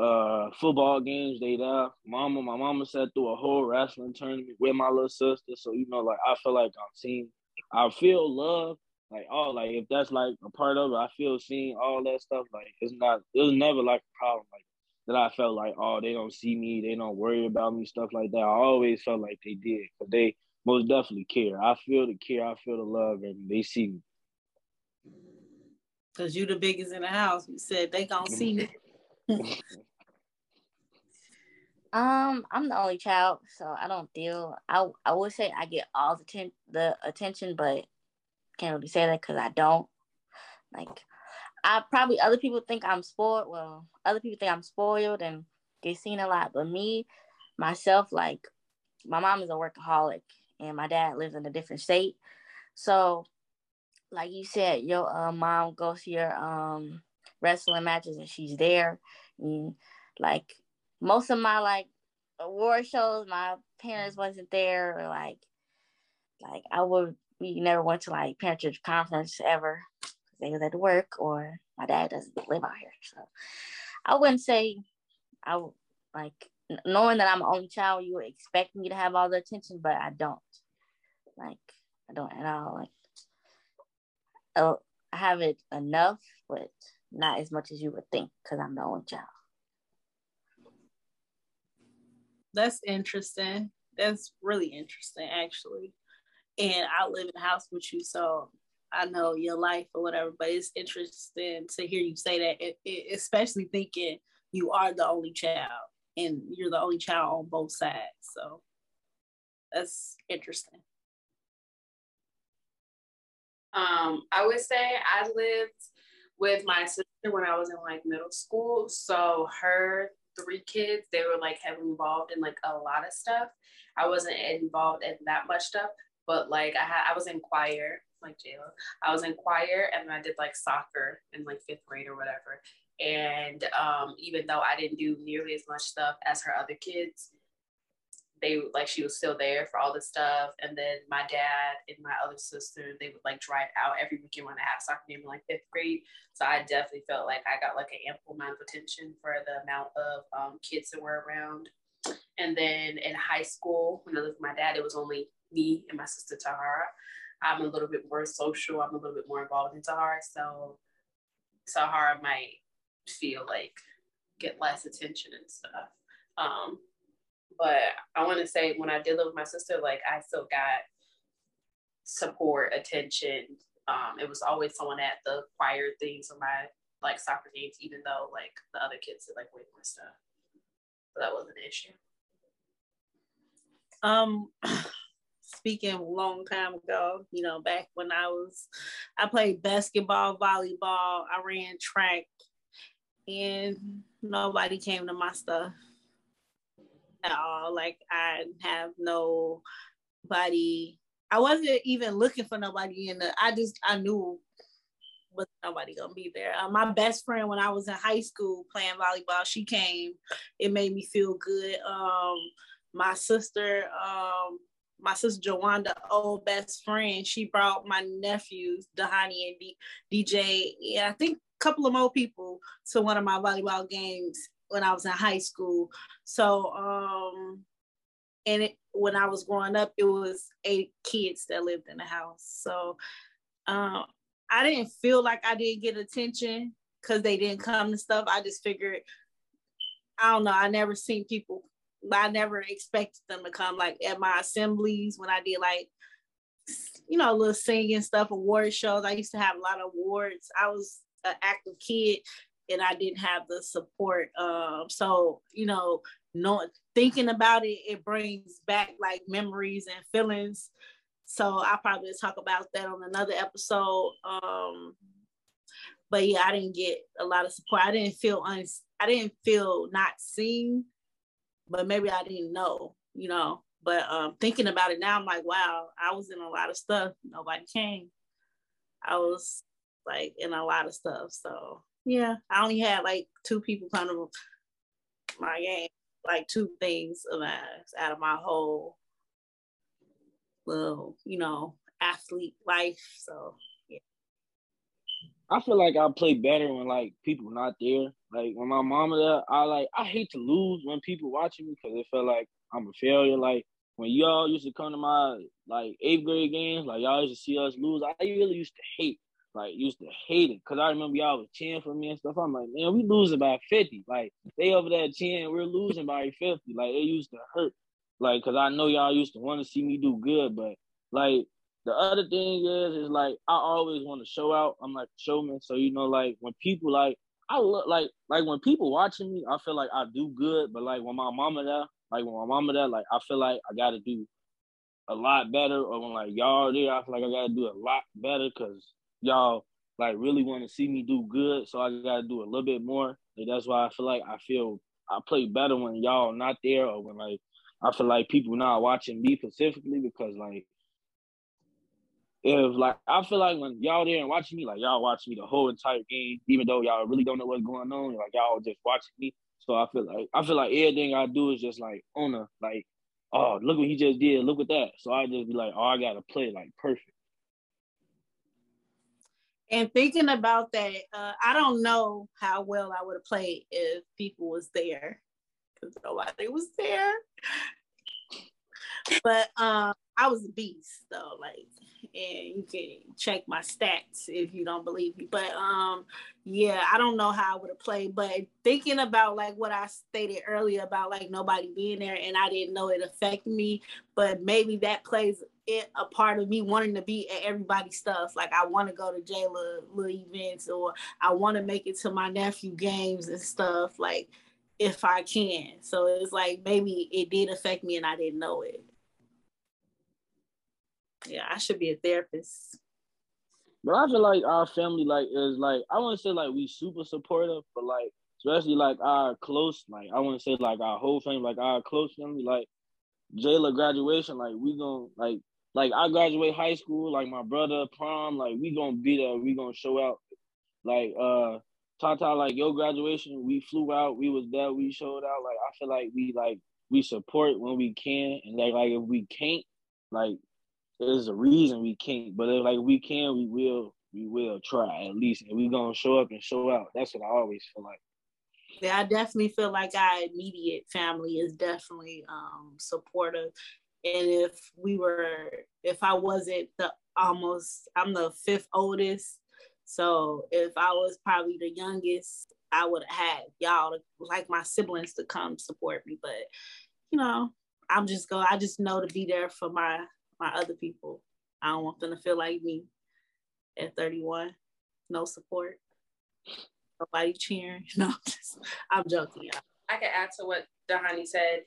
uh football games, they there. Mama, my mama sat through a whole wrestling tournament with my little sister. So you know, like I feel like I'm seen. I feel love. Like oh, like if that's like a part of it, I feel seen, all that stuff. Like it's not it was never like a problem like that I felt like, oh, they don't see me, they don't worry about me, stuff like that. I always felt like they did. Cause they most definitely care. I feel the care, I feel the love, and they see me. Cause you the biggest in the house. You said they gonna see me. um, I'm the only child, so I don't feel. I I would say I get all the ten, the attention, but can't really say that because I don't. Like, I probably other people think I'm spoiled. Well, other people think I'm spoiled and get seen a lot, but me, myself, like my mom is a workaholic and my dad lives in a different state. So, like you said, your uh, mom goes to your um, wrestling matches and she's there. And like most of my like award shows, my parents wasn't there. Or like, like I would we never went to like parent conference ever because they was at work or my dad doesn't live out here. So I wouldn't say I like knowing that I'm an only child, you would expect me to have all the attention, but I don't. Like I don't at all. Like oh, I have it enough, but not as much as you would think because I'm the only child. That's interesting. That's really interesting, actually. And I live in the house with you, so I know your life or whatever. But it's interesting to hear you say that, it, it, especially thinking you are the only child and you're the only child on both sides. So that's interesting. Um, I would say I lived with my sister when I was in like middle school. So her three kids, they were like heavily involved in like a lot of stuff. I wasn't involved in that much stuff, but like I had I was in choir, like Jayla. I was in choir and I did like soccer in like fifth grade or whatever. And um, even though I didn't do nearly as much stuff as her other kids, they like she was still there for all the stuff. And then my dad and my other sister, they would like drive out every weekend when I had soccer game in like fifth grade. So I definitely felt like I got like an ample amount of attention for the amount of um, kids that were around. And then in high school, when I lived with my dad, it was only me and my sister Tahara. I'm a little bit more social. I'm a little bit more involved in Tahara. So Tahara might feel like get less attention and stuff. Um, but I want to say when I did live with my sister, like I still got support, attention. Um, it was always someone at the choir things or my like soccer games, even though like the other kids did like way more stuff. But that wasn't an issue. Um speaking a long time ago, you know, back when I was I played basketball, volleyball, I ran track, and nobody came to my stuff at all. Like I have nobody. I wasn't even looking for nobody in the. I just I knew was nobody gonna be there. Uh, my best friend when I was in high school playing volleyball, she came. It made me feel good. Um, my sister, um, my sister Joanda, old best friend, she brought my nephews, Dahani and D- DJ. Yeah, I think a couple of more people to one of my volleyball games when I was in high school. So, um, and it, when I was growing up, it was eight kids that lived in the house. So, um, I didn't feel like I didn't get attention because they didn't come to stuff. I just figured, I don't know. I never seen people. I never expected them to come. Like at my assemblies when I did like, you know, a little singing stuff, award shows. I used to have a lot of awards. I was an active kid and I didn't have the support. Um, so you know, knowing thinking about it, it brings back like memories and feelings. So I'll probably talk about that on another episode. Um, but yeah, I didn't get a lot of support. I didn't feel un- I didn't feel not seen, but maybe I didn't know, you know. But um, thinking about it now, I'm like, wow, I was in a lot of stuff. Nobody came. I was like in a lot of stuff. So yeah, I only had like two people kind of my game, like two things of out of my whole little, you know, athlete life. So yeah. I feel like I play better when like people not there. Like when my mama there, I like I hate to lose when people watching me because it felt like I'm a failure. Like when y'all used to come to my like eighth grade games, like y'all used to see us lose. I really used to hate like used to hate it because I remember y'all was cheering for me and stuff. I'm like, man, we losing by 50. Like they over there cheering, we're losing by 50. Like it used to hurt. Like, cause I know y'all used to want to see me do good, but like the other thing is, is like I always want to show out. I'm like showman, so you know, like when people like I look like like when people watching me, I feel like I do good. But like when my mama there, like when my mama there, like I feel like I got to do a lot better. Or when like y'all there, I feel like I got to do a lot better because y'all like really want to see me do good, so I gotta do a little bit more. And that's why I feel like I feel I play better when y'all not there or when like I feel like people not watching me specifically because like if like I feel like when y'all there and watching me, like y'all watch me the whole entire game, even though y'all really don't know what's going on, like y'all just watching me. So I feel like I feel like everything I do is just like on a like, oh look what he just did, look at that. So I just be like, oh I gotta play like perfect. And thinking about that, uh, I don't know how well I would have played if people was there because nobody was there. But um, I was a beast though, like, and you can check my stats if you don't believe me. But um, yeah, I don't know how I would have played. But thinking about like what I stated earlier about like nobody being there, and I didn't know it affected me, but maybe that plays it a part of me wanting to be at everybody's stuff. Like I want to go to Jayla little events, or I want to make it to my nephew games and stuff. Like if I can. So it's like maybe it did affect me and I didn't know it. Yeah, I should be a therapist. But I feel like our family like is like I wouldn't say like we super supportive, but like especially like our close, like I wouldn't say like our whole family, like our close family, like Jayla graduation, like we gonna like like I graduate high school, like my brother prom, like we gonna be there, we gonna show out. Like uh Tata, like your graduation, we flew out, we was there, we showed out. Like I feel like we like we support when we can, and like like if we can't, like there's a reason we can't. But if like we can, we will we will try at least, and we gonna show up and show out. That's what I always feel like. Yeah, I definitely feel like our immediate family is definitely um supportive. And if we were, if I wasn't the almost, I'm the fifth oldest. So if I was probably the youngest, I would have had y'all like my siblings to come support me. But you know, I'm just go. I just know to be there for my my other people. I don't want them to feel like me at 31. No support. Nobody cheering. No, I'm joking. I can add to what Dahani said.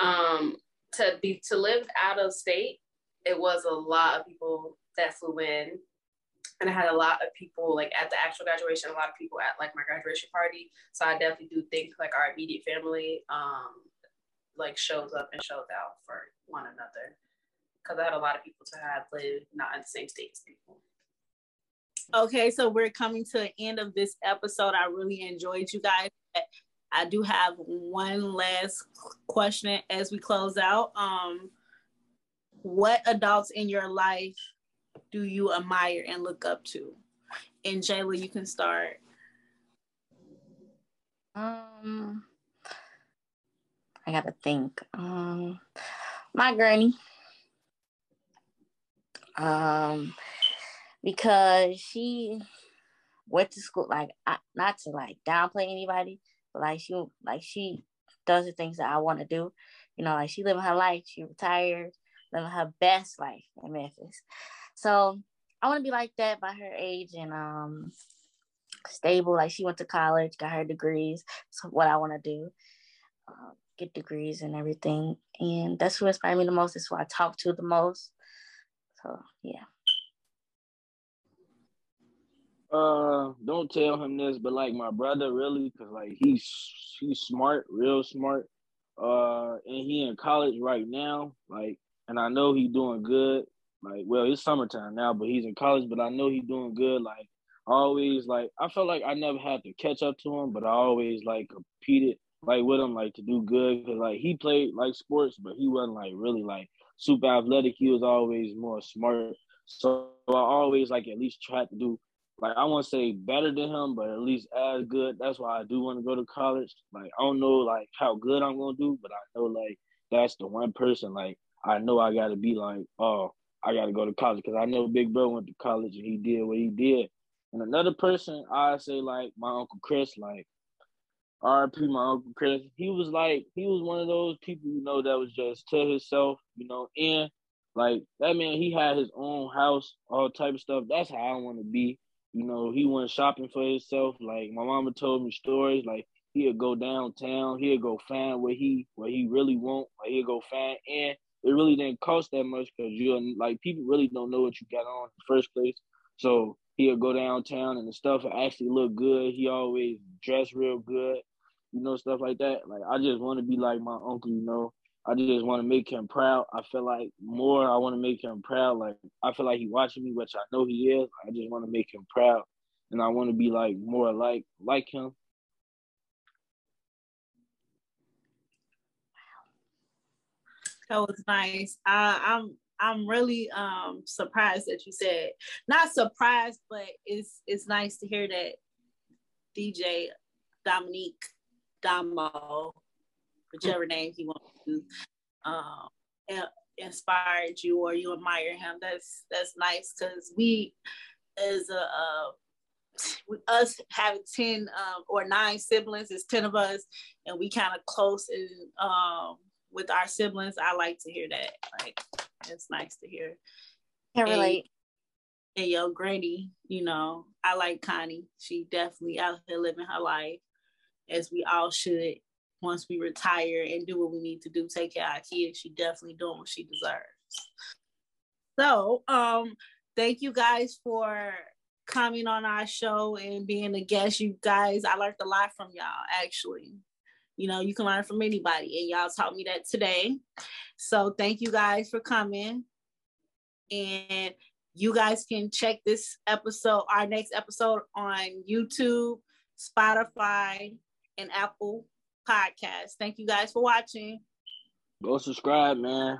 Um, to be to live out of state, it was a lot of people that flew in. And I had a lot of people like at the actual graduation, a lot of people at like my graduation party. So I definitely do think like our immediate family um like shows up and shows out for one another because I had a lot of people to have lived not in the same state as people. Okay, so we're coming to the end of this episode. I really enjoyed you guys. I do have one last question as we close out. Um, what adults in your life do you admire and look up to? And Jayla, you can start. Um, I gotta think. Um, my granny um, because she went to school like I, not to like downplay anybody, like she like she does the things that I want to do. You know, like she living her life. She retired, living her best life in Memphis. So I want to be like that by her age and um stable. Like she went to college, got her degrees. So what I want to do, uh, get degrees and everything. And that's who inspired me the most. Is who I talk to the most. So yeah. Uh, don't tell him this, but like my brother, really, cause like he's he's smart, real smart. Uh, and he in college right now, like, and I know he doing good. Like, well, it's summertime now, but he's in college, but I know he doing good. Like, always, like, I felt like I never had to catch up to him, but I always like competed like with him, like to do good, cause like he played like sports, but he wasn't like really like super athletic. He was always more smart. So I always like at least tried to do like I want to say better than him, but at least as good. That's why I do want to go to college. Like I don't know like how good I'm gonna do, but I know like that's the one person like I know I got to be like oh I got to go to college because I know Big Bro went to college and he did what he did. And another person I say like my uncle Chris like RP my uncle Chris. He was like he was one of those people you know that was just to himself, you know, and like that man he had his own house, all type of stuff. That's how I want to be. You know, he went shopping for himself. Like my mama told me stories. Like he'd go downtown, he'd go find what he what he really want. Like he'd go find, and it really didn't cost that much because you like people really don't know what you got on in the first place. So he'll go downtown and the stuff actually look good. He always dress real good you know, stuff like that. Like I just want to be like my uncle, you know, I just want to make him proud. I feel like more. I want to make him proud. Like I feel like he watching me, which I know he is. I just want to make him proud, and I want to be like more like like him. That was nice. I, I'm I'm really um surprised that you said not surprised, but it's it's nice to hear that DJ Dominique Damo, whichever name he wants to, um, inspired you or you admire him. That's that's nice because we, as a uh, us having ten um, or nine siblings, it's ten of us, and we kind of close and um, with our siblings. I like to hear that. Like it's nice to hear. Can relate. And, and yo, Granny, you know, I like Connie. She definitely out here living her life, as we all should. Once we retire and do what we need to do, take care of our kids, she definitely doing what she deserves. So, um, thank you guys for coming on our show and being a guest. You guys, I learned a lot from y'all actually. You know, you can learn from anybody, and y'all taught me that today. So thank you guys for coming. And you guys can check this episode, our next episode on YouTube, Spotify, and Apple Podcasts. Thank you guys for watching. Go subscribe, man.